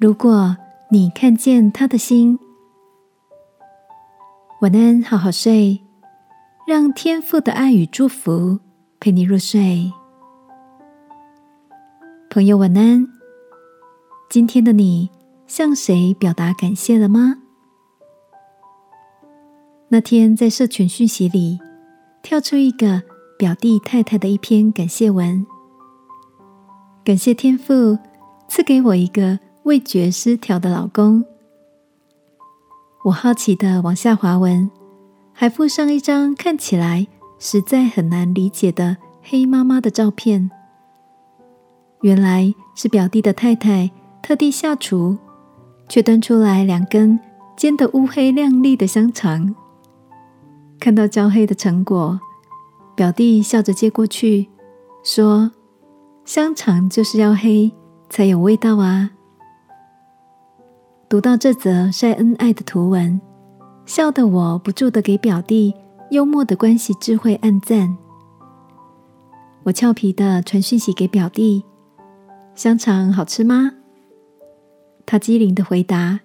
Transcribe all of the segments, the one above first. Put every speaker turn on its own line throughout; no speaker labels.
如果你看见他的心，晚安，好好睡，让天父的爱与祝福陪你入睡。朋友，晚安。今天的你向谁表达感谢了吗？那天在社群讯息里跳出一个表弟太太的一篇感谢文，感谢天父赐给我一个味觉失调的老公。我好奇的往下滑文，还附上一张看起来实在很难理解的黑妈妈的照片。原来是表弟的太太特地下厨，却端出来两根煎得乌黑亮丽的香肠。看到焦黑的成果，表弟笑着接过去，说：“香肠就是要黑才有味道啊！”读到这则晒恩爱的图文，笑得我不住的给表弟幽默的关系智慧暗赞。我俏皮的传讯息给表弟：“香肠好吃吗？”他机灵的回答：“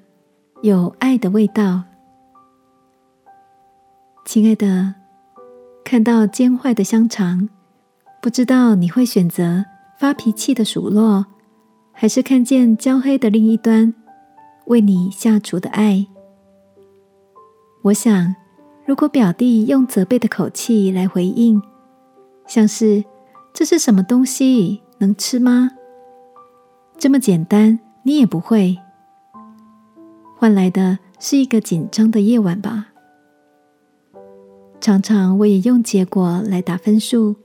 有爱的味道。”亲爱的，看到煎坏的香肠，不知道你会选择发脾气的数落，还是看见焦黑的另一端为你下厨的爱？我想，如果表弟用责备的口气来回应，像是“这是什么东西，能吃吗？”这么简单，你也不会，换来的是一个紧张的夜晚吧。常常我也用结果来打分数、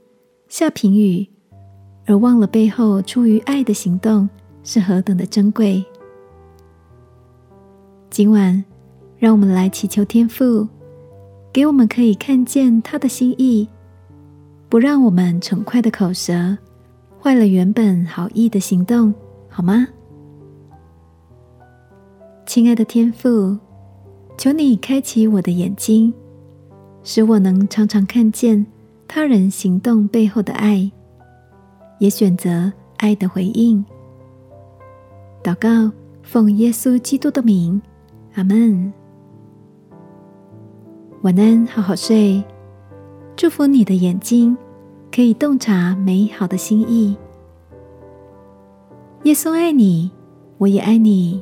下评语，而忘了背后出于爱的行动是何等的珍贵。今晚，让我们来祈求天父，给我们可以看见他的心意，不让我们逞快的口舌坏了原本好意的行动，好吗？亲爱的天父，求你开启我的眼睛。使我能常常看见他人行动背后的爱，也选择爱的回应。祷告，奉耶稣基督的名，阿门。晚安，好好睡。祝福你的眼睛可以洞察美好的心意。耶稣爱你，我也爱你。